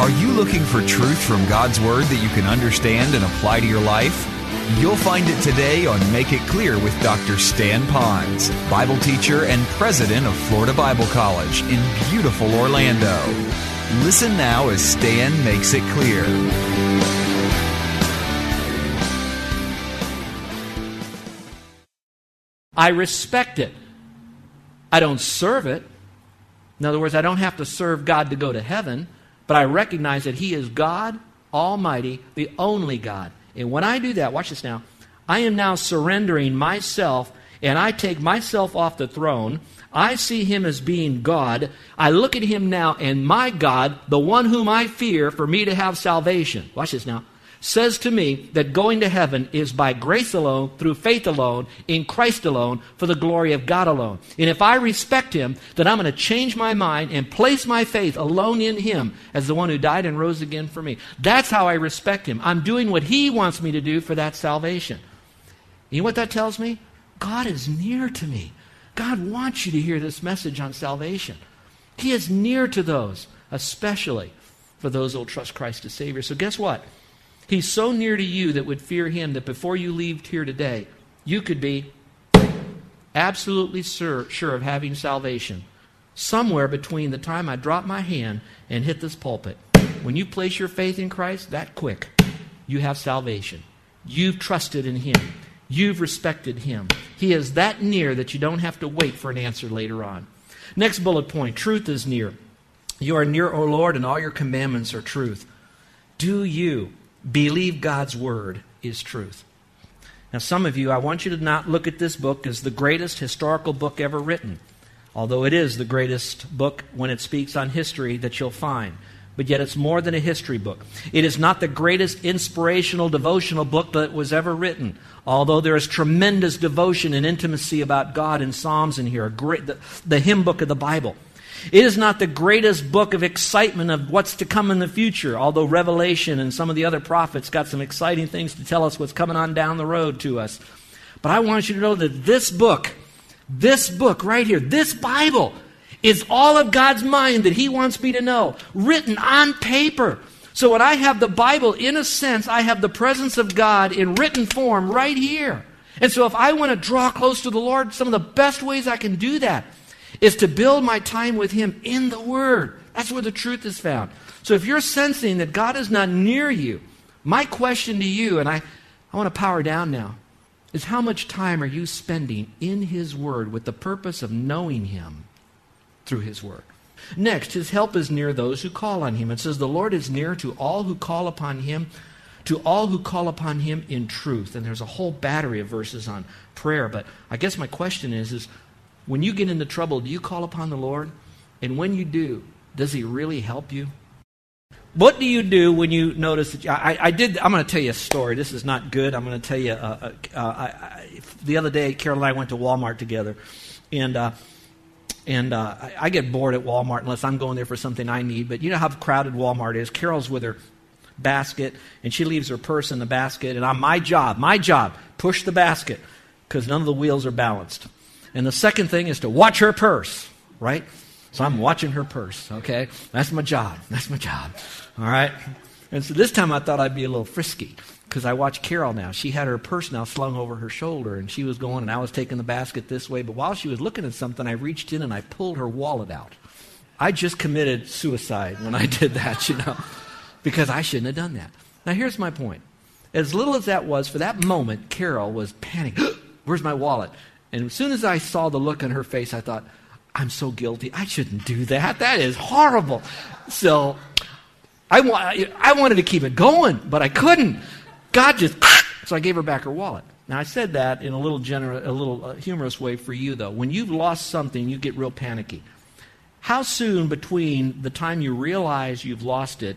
Are you looking for truth from God's Word that you can understand and apply to your life? You'll find it today on Make It Clear with Dr. Stan Ponz, Bible teacher and president of Florida Bible College in beautiful Orlando. Listen now as Stan makes it clear. I respect it. I don't serve it. In other words, I don't have to serve God to go to heaven, but I recognize that He is God Almighty, the only God. And when I do that, watch this now, I am now surrendering myself and I take myself off the throne. I see him as being God. I look at him now and my God, the one whom I fear for me to have salvation. Watch this now says to me that going to heaven is by grace alone, through faith alone, in Christ alone, for the glory of God alone. And if I respect Him, then I'm going to change my mind and place my faith alone in Him as the one who died and rose again for me. That's how I respect Him. I'm doing what He wants me to do for that salvation. You know what that tells me? God is near to me. God wants you to hear this message on salvation. He is near to those, especially for those who will trust Christ as Savior. So, guess what? He's so near to you that would fear him that before you leave here today, you could be absolutely sure, sure of having salvation somewhere between the time I drop my hand and hit this pulpit. When you place your faith in Christ, that quick, you have salvation. You've trusted in him. You've respected him. He is that near that you don't have to wait for an answer later on. Next bullet point truth is near. You are near, O Lord, and all your commandments are truth. Do you believe God's word is truth. Now, some of you, I want you to not look at this book as the greatest historical book ever written, although it is the greatest book when it speaks on history that you'll find. But yet, it's more than a history book. It is not the greatest inspirational, devotional book that was ever written, although there is tremendous devotion and intimacy about God in Psalms in here, great, the, the hymn book of the Bible. It is not the greatest book of excitement of what's to come in the future, although Revelation and some of the other prophets got some exciting things to tell us what's coming on down the road to us. But I want you to know that this book, this book right here, this Bible, is all of God's mind that He wants me to know, written on paper. So when I have the Bible, in a sense, I have the presence of God in written form right here. And so if I want to draw close to the Lord, some of the best ways I can do that is to build my time with Him in the Word. That's where the truth is found. So if you're sensing that God is not near you, my question to you, and I, I want to power down now, is how much time are you spending in His Word with the purpose of knowing Him through His Word? Next, His help is near those who call on Him. It says, The Lord is near to all who call upon Him, to all who call upon Him in truth. And there's a whole battery of verses on prayer. But I guess my question is, is when you get into trouble, do you call upon the Lord? And when you do, does He really help you? What do you do when you notice that? You, I, I, did. I'm going to tell you a story. This is not good. I'm going to tell you. Uh, uh, uh, I, the other day, Carol and I went to Walmart together, and uh, and uh, I, get bored at Walmart unless I'm going there for something I need. But you know how crowded Walmart is. Carol's with her basket, and she leaves her purse in the basket. And on my job, my job, push the basket because none of the wheels are balanced. And the second thing is to watch her purse, right? So I'm watching her purse, okay? That's my job. That's my job. All right? And so this time I thought I'd be a little frisky because I watched Carol now. She had her purse now slung over her shoulder and she was going and I was taking the basket this way. But while she was looking at something, I reached in and I pulled her wallet out. I just committed suicide when I did that, you know, because I shouldn't have done that. Now here's my point. As little as that was, for that moment, Carol was panicking. Where's my wallet? And as soon as I saw the look on her face, I thought, I'm so guilty. I shouldn't do that. That is horrible. So I, wa- I wanted to keep it going, but I couldn't. God just, so I gave her back her wallet. Now, I said that in a little, gener- a little uh, humorous way for you, though. When you've lost something, you get real panicky. How soon between the time you realize you've lost it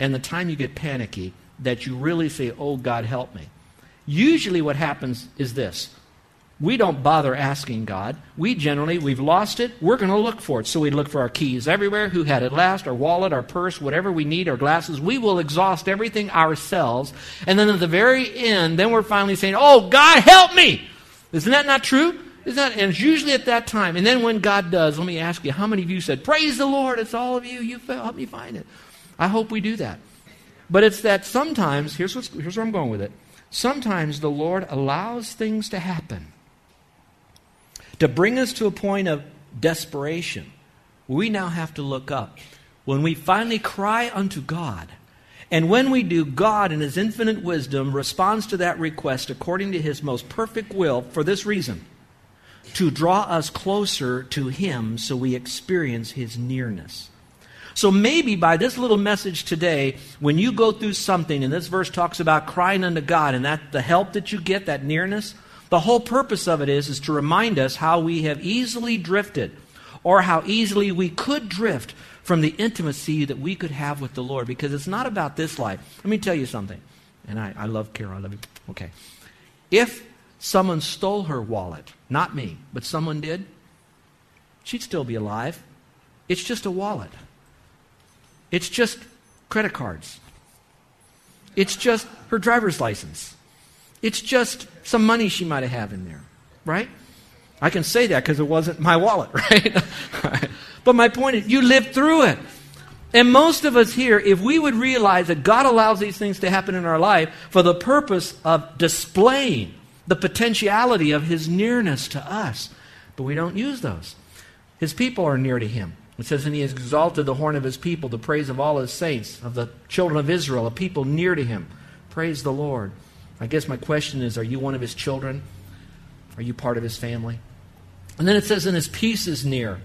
and the time you get panicky that you really say, Oh, God, help me? Usually, what happens is this we don't bother asking God. We generally, we've lost it, we're going to look for it. So we look for our keys everywhere, who had it last, our wallet, our purse, whatever we need, our glasses. We will exhaust everything ourselves. And then at the very end, then we're finally saying, Oh, God, help me! Isn't that not true? Isn't that, and it's usually at that time. And then when God does, let me ask you, how many of you said, Praise the Lord, it's all of you, you help me find it. I hope we do that. But it's that sometimes, here's, what's, here's where I'm going with it. Sometimes the Lord allows things to happen to bring us to a point of desperation. We now have to look up. When we finally cry unto God, and when we do, God, in His infinite wisdom, responds to that request according to His most perfect will for this reason to draw us closer to Him so we experience His nearness. So maybe by this little message today, when you go through something, and this verse talks about crying unto God, and that the help that you get, that nearness, the whole purpose of it is, is to remind us how we have easily drifted, or how easily we could drift from the intimacy that we could have with the Lord. Because it's not about this life. Let me tell you something. And I, I love Carol. I love you. Okay. If someone stole her wallet, not me, but someone did, she'd still be alive. It's just a wallet. It's just credit cards. It's just her driver's license. It's just some money she might have in there, right? I can say that because it wasn't my wallet, right? but my point is, you lived through it. And most of us here, if we would realize that God allows these things to happen in our life for the purpose of displaying the potentiality of His nearness to us, but we don't use those. His people are near to Him. It says, And he has exalted the horn of his people, the praise of all his saints, of the children of Israel, a people near to him. Praise the Lord. I guess my question is Are you one of his children? Are you part of his family? And then it says, And his peace is near.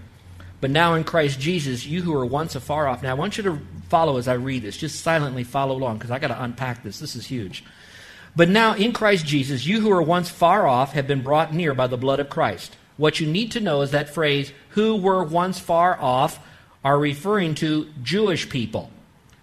But now in Christ Jesus, you who were once afar off. Now I want you to follow as I read this. Just silently follow along because I got to unpack this. This is huge. But now in Christ Jesus, you who were once far off have been brought near by the blood of Christ. What you need to know is that phrase, who were once far off, are referring to Jewish people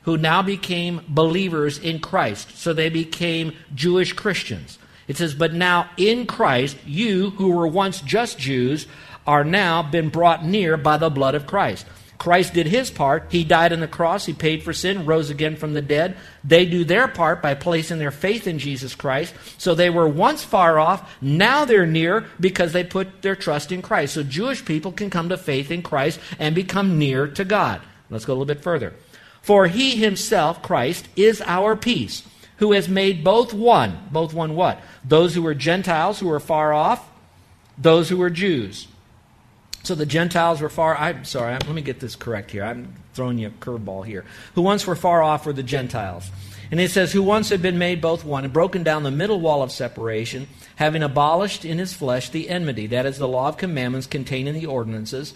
who now became believers in Christ. So they became Jewish Christians. It says, But now in Christ, you who were once just Jews are now been brought near by the blood of Christ. Christ did his part. He died on the cross. He paid for sin, rose again from the dead. They do their part by placing their faith in Jesus Christ. So they were once far off. Now they're near because they put their trust in Christ. So Jewish people can come to faith in Christ and become near to God. Let's go a little bit further. For he himself, Christ, is our peace, who has made both one. Both one what? Those who were Gentiles who were far off, those who were Jews. So the Gentiles were far. I'm sorry. let me get this correct here. I'm throwing you a curveball here. Who once were far off were the Gentiles. And it says, Who once had been made both one, and broken down the middle wall of separation, having abolished in his flesh the enmity, that is, the law of commandments contained in the ordinances,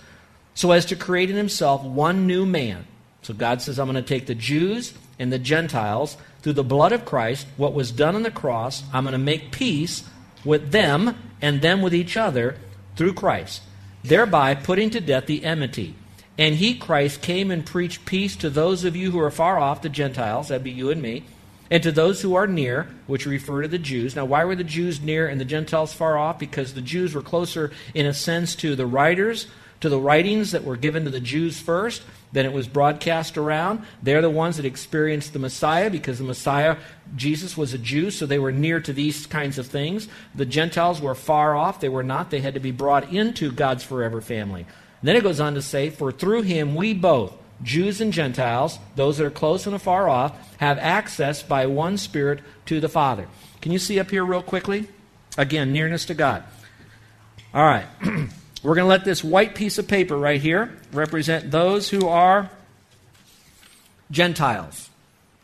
so as to create in himself one new man. So God says, I'm going to take the Jews and the Gentiles through the blood of Christ, what was done on the cross, I'm going to make peace with them and them with each other through Christ thereby putting to death the enmity. And he, Christ, came and preached peace to those of you who are far off, the Gentiles, that'd be you and me, and to those who are near, which refer to the Jews. Now, why were the Jews near and the Gentiles far off? Because the Jews were closer, in a sense, to the writers, to the writings that were given to the Jews first, then it was broadcast around. They're the ones that experienced the Messiah because the Messiah, Jesus, was a Jew, so they were near to these kinds of things. The Gentiles were far off. They were not. They had to be brought into God's forever family. And then it goes on to say, For through him we both, Jews and Gentiles, those that are close and afar off, have access by one Spirit to the Father. Can you see up here, real quickly? Again, nearness to God. All right. We're going to let this white piece of paper right here represent those who are Gentiles.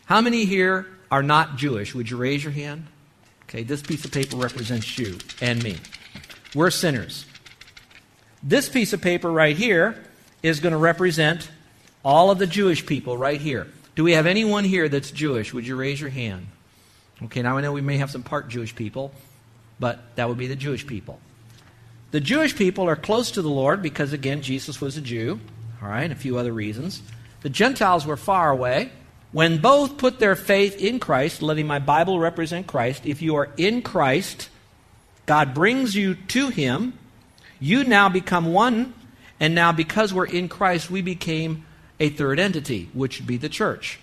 How many here are not Jewish? Would you raise your hand? Okay, this piece of paper represents you and me. We're sinners. This piece of paper right here is going to represent all of the Jewish people right here. Do we have anyone here that's Jewish? Would you raise your hand? Okay, now I know we may have some part Jewish people, but that would be the Jewish people. The Jewish people are close to the Lord because, again, Jesus was a Jew, all right, a few other reasons. The Gentiles were far away. When both put their faith in Christ, letting my Bible represent Christ, if you are in Christ, God brings you to Him. You now become one, and now because we're in Christ, we became a third entity, which would be the church.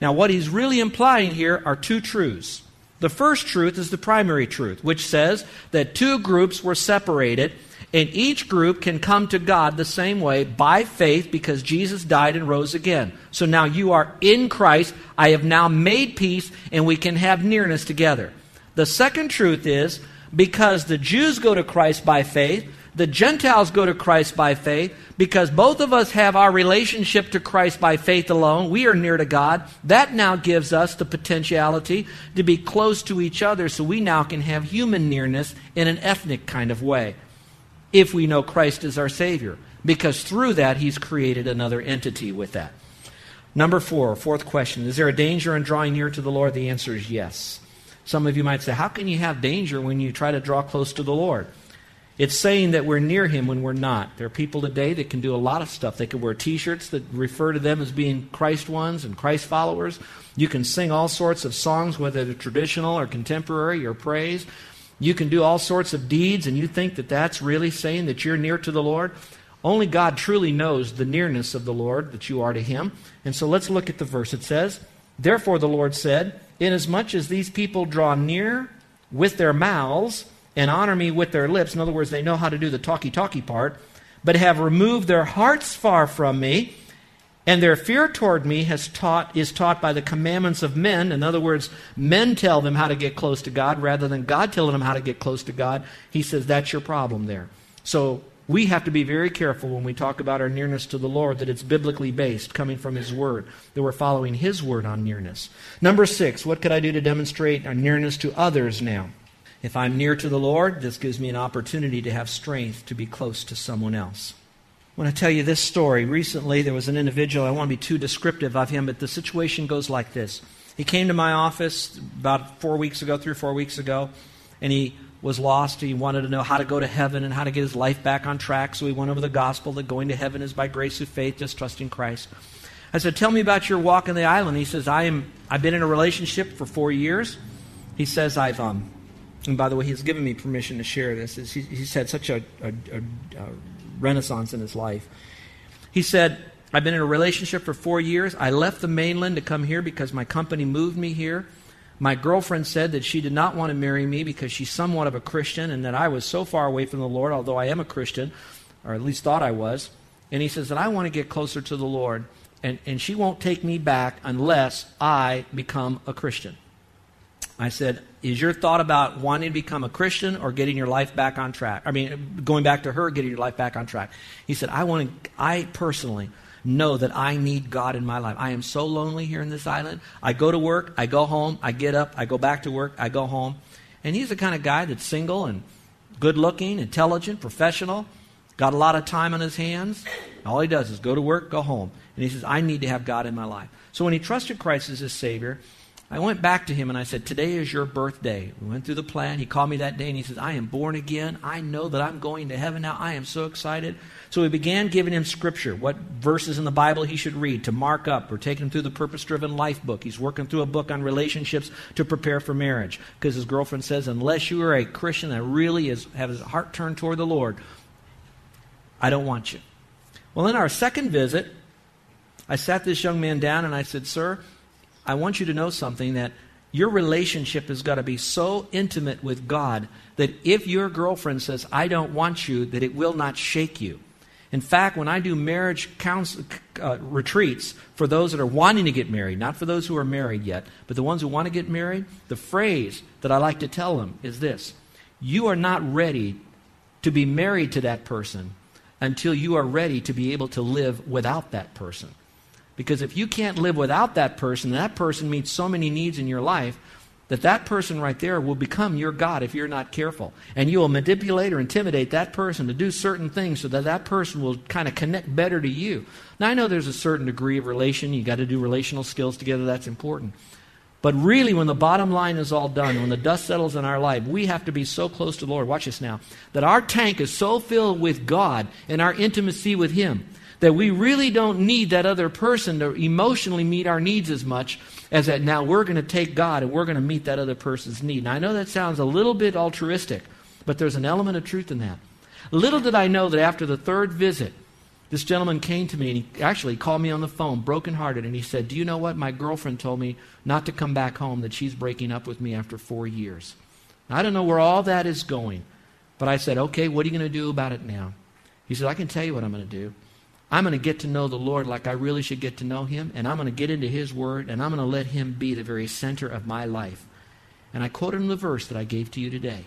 Now, what he's really implying here are two truths. The first truth is the primary truth, which says that two groups were separated And each group can come to God the same way by faith because Jesus died and rose again. So now you are in Christ. I have now made peace and we can have nearness together. The second truth is because the Jews go to Christ by faith, the Gentiles go to Christ by faith, because both of us have our relationship to Christ by faith alone. We are near to God. That now gives us the potentiality to be close to each other so we now can have human nearness in an ethnic kind of way if we know Christ is our Savior, because through that He's created another entity with that. Number four, fourth question Is there a danger in drawing near to the Lord? The answer is yes. Some of you might say, How can you have danger when you try to draw close to the Lord? It's saying that we're near Him when we're not. There are people today that can do a lot of stuff. They can wear t shirts that refer to them as being Christ ones and Christ followers. You can sing all sorts of songs, whether they're traditional or contemporary or praise. You can do all sorts of deeds, and you think that that's really saying that you're near to the Lord. Only God truly knows the nearness of the Lord that you are to Him. And so let's look at the verse. It says, Therefore the Lord said, Inasmuch as these people draw near with their mouths and honor me with their lips, in other words, they know how to do the talky talky part, but have removed their hearts far from me, and their fear toward me has taught, is taught by the commandments of men. In other words, men tell them how to get close to God rather than God telling them how to get close to God. He says that's your problem there. So we have to be very careful when we talk about our nearness to the Lord that it's biblically based, coming from His Word, that we're following His Word on nearness. Number six, what could I do to demonstrate our nearness to others now? If I'm near to the Lord, this gives me an opportunity to have strength to be close to someone else. I want to tell you this story. Recently, there was an individual, I won't be too descriptive of him, but the situation goes like this. He came to my office about four weeks ago, three or four weeks ago, and he was lost. He wanted to know how to go to heaven and how to get his life back on track. So he went over the gospel that going to heaven is by grace of faith, just trusting Christ. I said, Tell me about your walk in the island. He says, I am, I've been in a relationship for four years. He says, I've um, and by the way, he's given me permission to share this. He, he's had such a, a, a, a renaissance in his life. He said, I've been in a relationship for four years. I left the mainland to come here because my company moved me here. My girlfriend said that she did not want to marry me because she's somewhat of a Christian and that I was so far away from the Lord, although I am a Christian, or at least thought I was. And he says that I want to get closer to the Lord, and, and she won't take me back unless I become a Christian. I said, Is your thought about wanting to become a Christian or getting your life back on track? I mean, going back to her, getting your life back on track. He said, I want to, I personally know that I need God in my life. I am so lonely here in this island. I go to work, I go home, I get up, I go back to work, I go home. And he's the kind of guy that's single and good looking, intelligent, professional, got a lot of time on his hands. All he does is go to work, go home. And he says, I need to have God in my life. So when he trusted Christ as his Savior, I went back to him and I said, Today is your birthday. We went through the plan. He called me that day and he says, I am born again. I know that I'm going to heaven now. I am so excited. So we began giving him scripture, what verses in the Bible he should read to mark up. We're taking him through the Purpose Driven Life book. He's working through a book on relationships to prepare for marriage. Because his girlfriend says, Unless you are a Christian that really is, have his heart turned toward the Lord, I don't want you. Well, in our second visit, I sat this young man down and I said, Sir, I want you to know something that your relationship has got to be so intimate with God that if your girlfriend says, I don't want you, that it will not shake you. In fact, when I do marriage counsel, uh, retreats for those that are wanting to get married, not for those who are married yet, but the ones who want to get married, the phrase that I like to tell them is this You are not ready to be married to that person until you are ready to be able to live without that person. Because if you can't live without that person, that person meets so many needs in your life that that person right there will become your God if you're not careful. And you will manipulate or intimidate that person to do certain things so that that person will kind of connect better to you. Now, I know there's a certain degree of relation. you got to do relational skills together. That's important. But really, when the bottom line is all done, when the dust settles in our life, we have to be so close to the Lord. Watch this now. That our tank is so filled with God and our intimacy with Him that we really don't need that other person to emotionally meet our needs as much as that now we're going to take God and we're going to meet that other person's need. Now, I know that sounds a little bit altruistic, but there's an element of truth in that. Little did I know that after the third visit, this gentleman came to me and he actually called me on the phone, brokenhearted, and he said, Do you know what? My girlfriend told me not to come back home, that she's breaking up with me after four years. I don't know where all that is going, But I said, okay, what are you going to do about it now? He said, I can tell you what I'm going to do. I'm going to get to know the Lord like I really should get to know Him, and I'm going to get into His Word, and I'm going to let Him be the very center of my life. And I quoted him the verse that I gave to you today.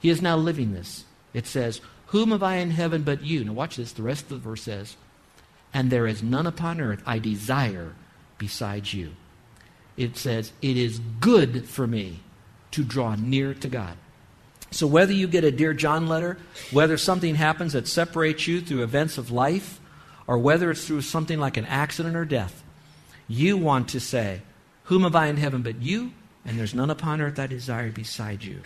He is now living this. It says, Whom have I in heaven but you? Now watch this. The rest of the verse says, And there is none upon earth I desire besides you. It says, It is good for me to draw near to God. So whether you get a Dear John letter, whether something happens that separates you through events of life, or whether it's through something like an accident or death, you want to say, Whom have I in heaven but you? And there's none upon earth I desire beside you.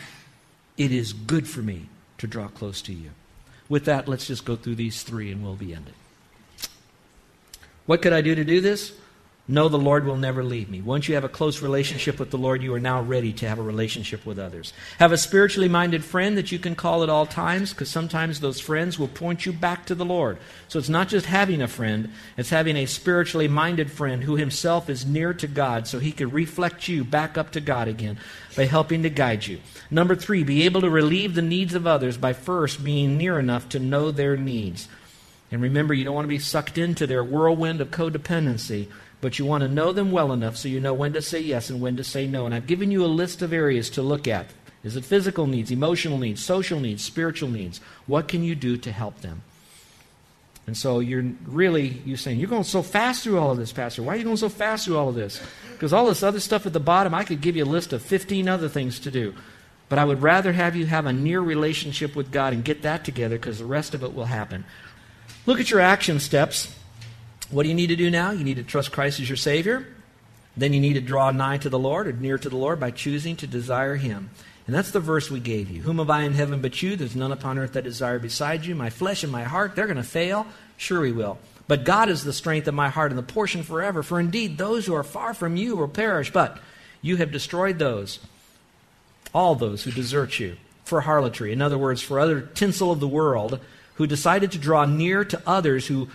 It is good for me to draw close to you. With that, let's just go through these three and we'll be ended. What could I do to do this? Know the Lord will never leave me. Once you have a close relationship with the Lord, you are now ready to have a relationship with others. Have a spiritually minded friend that you can call at all times, because sometimes those friends will point you back to the Lord. So it's not just having a friend, it's having a spiritually minded friend who himself is near to God, so he can reflect you back up to God again by helping to guide you. Number three, be able to relieve the needs of others by first being near enough to know their needs. And remember, you don't want to be sucked into their whirlwind of codependency but you want to know them well enough so you know when to say yes and when to say no. And I've given you a list of areas to look at. Is it physical needs, emotional needs, social needs, spiritual needs? What can you do to help them? And so you're really you're saying you're going so fast through all of this, Pastor. Why are you going so fast through all of this? Because all this other stuff at the bottom, I could give you a list of 15 other things to do. But I would rather have you have a near relationship with God and get that together because the rest of it will happen. Look at your action steps. What do you need to do now? You need to trust Christ as your Savior. Then you need to draw nigh to the Lord or near to the Lord by choosing to desire Him. And that's the verse we gave you. Whom have I in heaven but you? There's none upon earth that desire beside you. My flesh and my heart, they're going to fail. Sure, we will. But God is the strength of my heart and the portion forever. For indeed, those who are far from you will perish. But you have destroyed those, all those who desert you, for harlotry. In other words, for other tinsel of the world, who decided to draw near to others who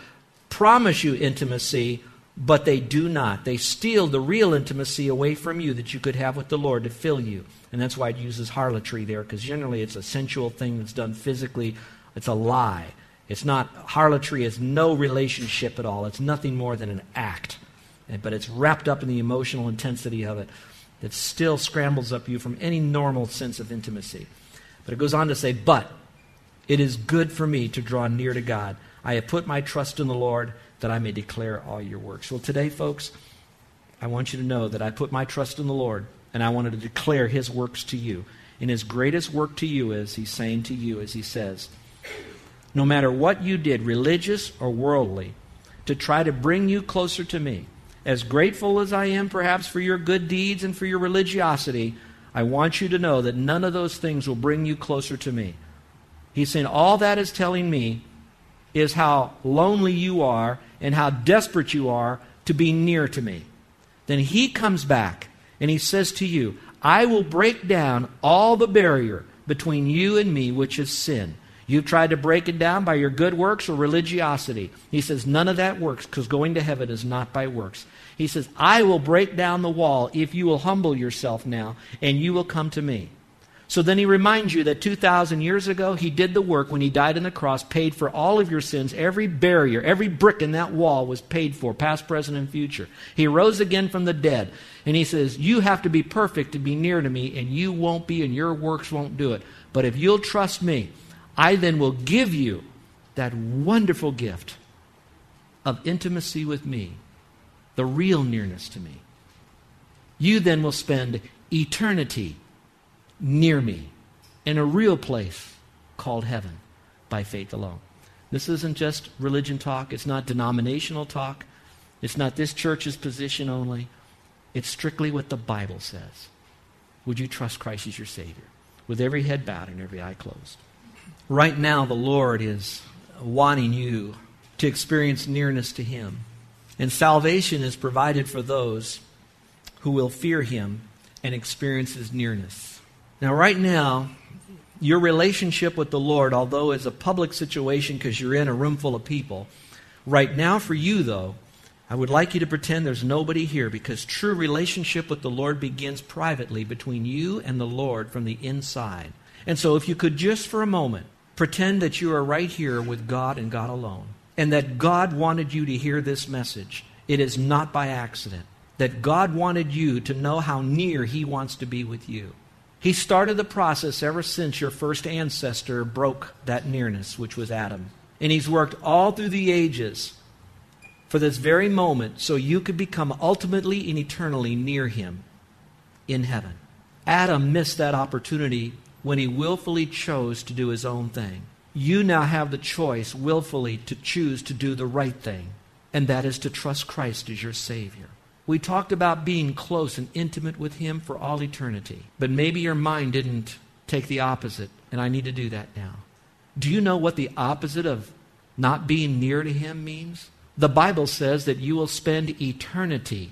promise you intimacy, but they do not. They steal the real intimacy away from you that you could have with the Lord to fill you. And that's why it uses harlotry there, because generally it's a sensual thing that's done physically. It's a lie. It's not, harlotry is no relationship at all. It's nothing more than an act. But it's wrapped up in the emotional intensity of it that still scrambles up you from any normal sense of intimacy. But it goes on to say, But it is good for me to draw near to God. I have put my trust in the Lord that I may declare all your works. Well, today, folks, I want you to know that I put my trust in the Lord and I wanted to declare his works to you. And his greatest work to you is, he's saying to you, as he says, no matter what you did, religious or worldly, to try to bring you closer to me, as grateful as I am perhaps for your good deeds and for your religiosity, I want you to know that none of those things will bring you closer to me. He's saying, all that is telling me is how lonely you are and how desperate you are to be near to me. Then he comes back and he says to you, I will break down all the barrier between you and me, which is sin. You've tried to break it down by your good works or religiosity. He says, none of that works because going to heaven is not by works. He says, I will break down the wall if you will humble yourself now and you will come to me. So then he reminds you that 2,000 years ago, he did the work when he died on the cross, paid for all of your sins. Every barrier, every brick in that wall was paid for, past, present, and future. He rose again from the dead. And he says, You have to be perfect to be near to me, and you won't be, and your works won't do it. But if you'll trust me, I then will give you that wonderful gift of intimacy with me, the real nearness to me. You then will spend eternity near me in a real place called heaven by faith alone. This isn't just religion talk, it's not denominational talk, it's not this church's position only. It's strictly what the Bible says. Would you trust Christ as your Savior? With every head bowed and every eye closed. Right now, the Lord is wanting you to experience nearness to Him. And salvation is provided for those who will fear Him and experience His nearness. Now, right now, your relationship with the Lord, although it's a public situation because you're in a room full of people, right now for you, though, I would like you to pretend there's nobody here because true relationship with the Lord begins privately between you and the Lord from the inside. And so, if you could just for a moment pretend that you are right here with God and God alone, and that God wanted you to hear this message, it is not by accident. That God wanted you to know how near He wants to be with you. He started the process ever since your first ancestor broke that nearness, which was Adam. And He's worked all through the ages for this very moment so you could become ultimately and eternally near Him in heaven. Adam missed that opportunity when he willfully chose to do his own thing. You now have the choice willfully to choose to do the right thing, and that is to trust Christ as your Savior. We talked about being close and intimate with Him for all eternity, but maybe your mind didn't take the opposite, and I need to do that now. Do you know what the opposite of not being near to Him means? The Bible says that you will spend eternity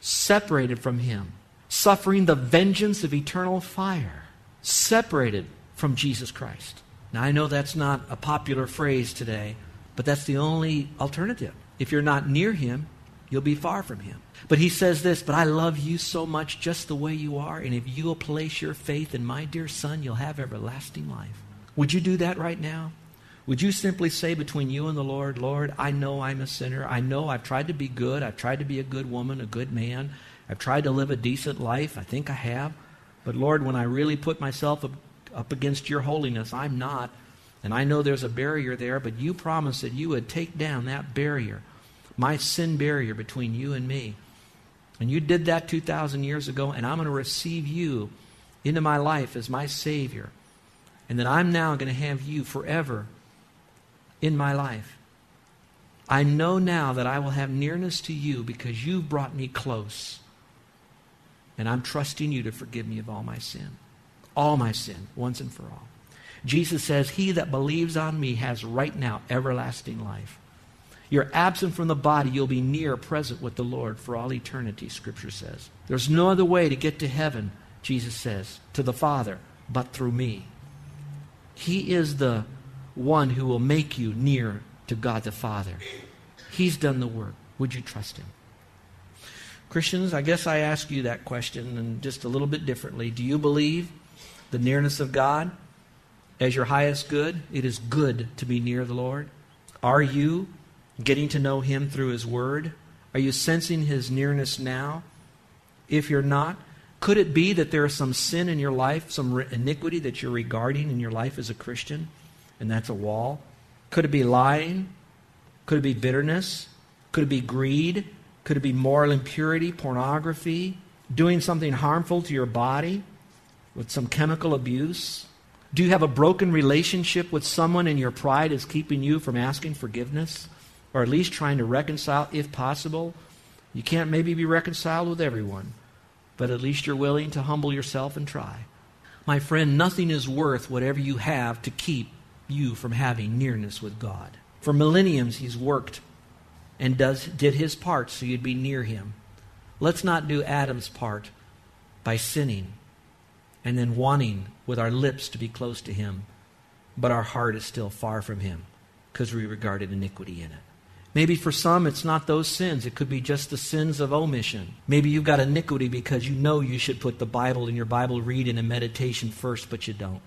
separated from Him, suffering the vengeance of eternal fire, separated from Jesus Christ. Now, I know that's not a popular phrase today, but that's the only alternative. If you're not near Him, you'll be far from Him. But He says this, but I love you so much just the way you are, and if you will place your faith in my dear Son, you'll have everlasting life. Would you do that right now? Would you simply say between you and the Lord, Lord, I know I'm a sinner. I know I've tried to be good. I've tried to be a good woman, a good man. I've tried to live a decent life. I think I have. But Lord, when I really put myself up, up against your holiness, I'm not. And I know there's a barrier there, but you promised that you would take down that barrier, my sin barrier between you and me. And you did that 2,000 years ago, and I'm going to receive you into my life as my Savior. And that I'm now going to have you forever in my life. I know now that I will have nearness to you because you've brought me close. And I'm trusting you to forgive me of all my sin. All my sin, once and for all. Jesus says, He that believes on me has right now everlasting life. You're absent from the body, you'll be near present with the Lord for all eternity, Scripture says. There's no other way to get to heaven, Jesus says, to the Father, but through me. He is the one who will make you near to God the Father. He's done the work. Would you trust him? Christians, I guess I ask you that question and just a little bit differently. Do you believe the nearness of God as your highest good? It is good to be near the Lord. Are you getting to know him through his word? Are you sensing his nearness now? If you're not, could it be that there is some sin in your life, some iniquity that you're regarding in your life as a Christian? and that's a wall? Could it be lying? Could it be bitterness? Could it be greed? Could it be moral impurity, pornography, doing something harmful to your body with some chemical abuse? Do you have a broken relationship with someone and your pride is keeping you from asking forgiveness? Or at least trying to reconcile if possible? You can't maybe be reconciled with everyone, but at least you're willing to humble yourself and try. My friend, nothing is worth whatever you have to keep you from having nearness with God. For millenniums, He's worked and does, did His part so you'd be near Him. Let's not do Adam's part by sinning and then wanting with our lips to be close to Him, but our heart is still far from Him because we regarded iniquity in it. Maybe for some, it's not those sins. It could be just the sins of omission. Maybe you've got iniquity because you know you should put the Bible in your Bible reading and meditation first, but you don't.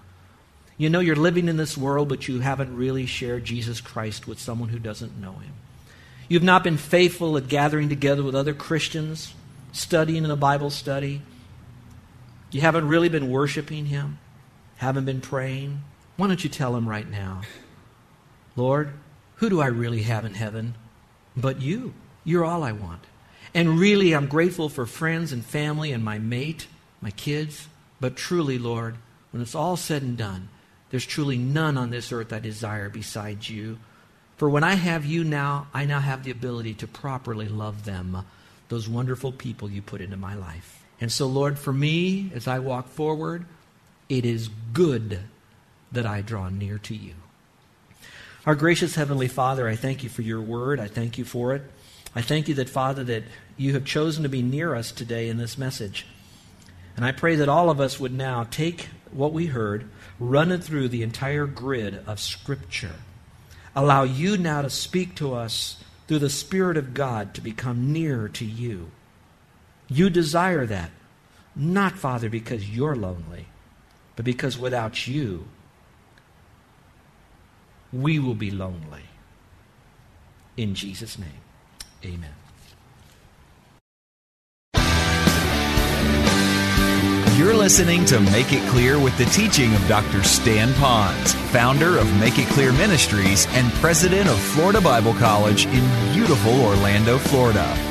You know you're living in this world, but you haven't really shared Jesus Christ with someone who doesn't know him. You've not been faithful at gathering together with other Christians, studying in a Bible study. You haven't really been worshiping him, haven't been praying. Why don't you tell him right now, Lord, who do I really have in heaven but you? You're all I want. And really, I'm grateful for friends and family and my mate, my kids. But truly, Lord, when it's all said and done, there's truly none on this earth I desire besides you. For when I have you now, I now have the ability to properly love them, uh, those wonderful people you put into my life. And so, Lord, for me, as I walk forward, it is good that I draw near to you. Our gracious Heavenly Father, I thank you for your word. I thank you for it. I thank you that, Father, that you have chosen to be near us today in this message. And I pray that all of us would now take what we heard run it through the entire grid of Scripture. Allow you now to speak to us through the Spirit of God to become nearer to you. You desire that, not, Father, because you're lonely, but because without you, we will be lonely. In Jesus' name, amen. You're listening to Make It Clear with the teaching of Dr. Stan Ponz, founder of Make It Clear Ministries and president of Florida Bible College in beautiful Orlando, Florida.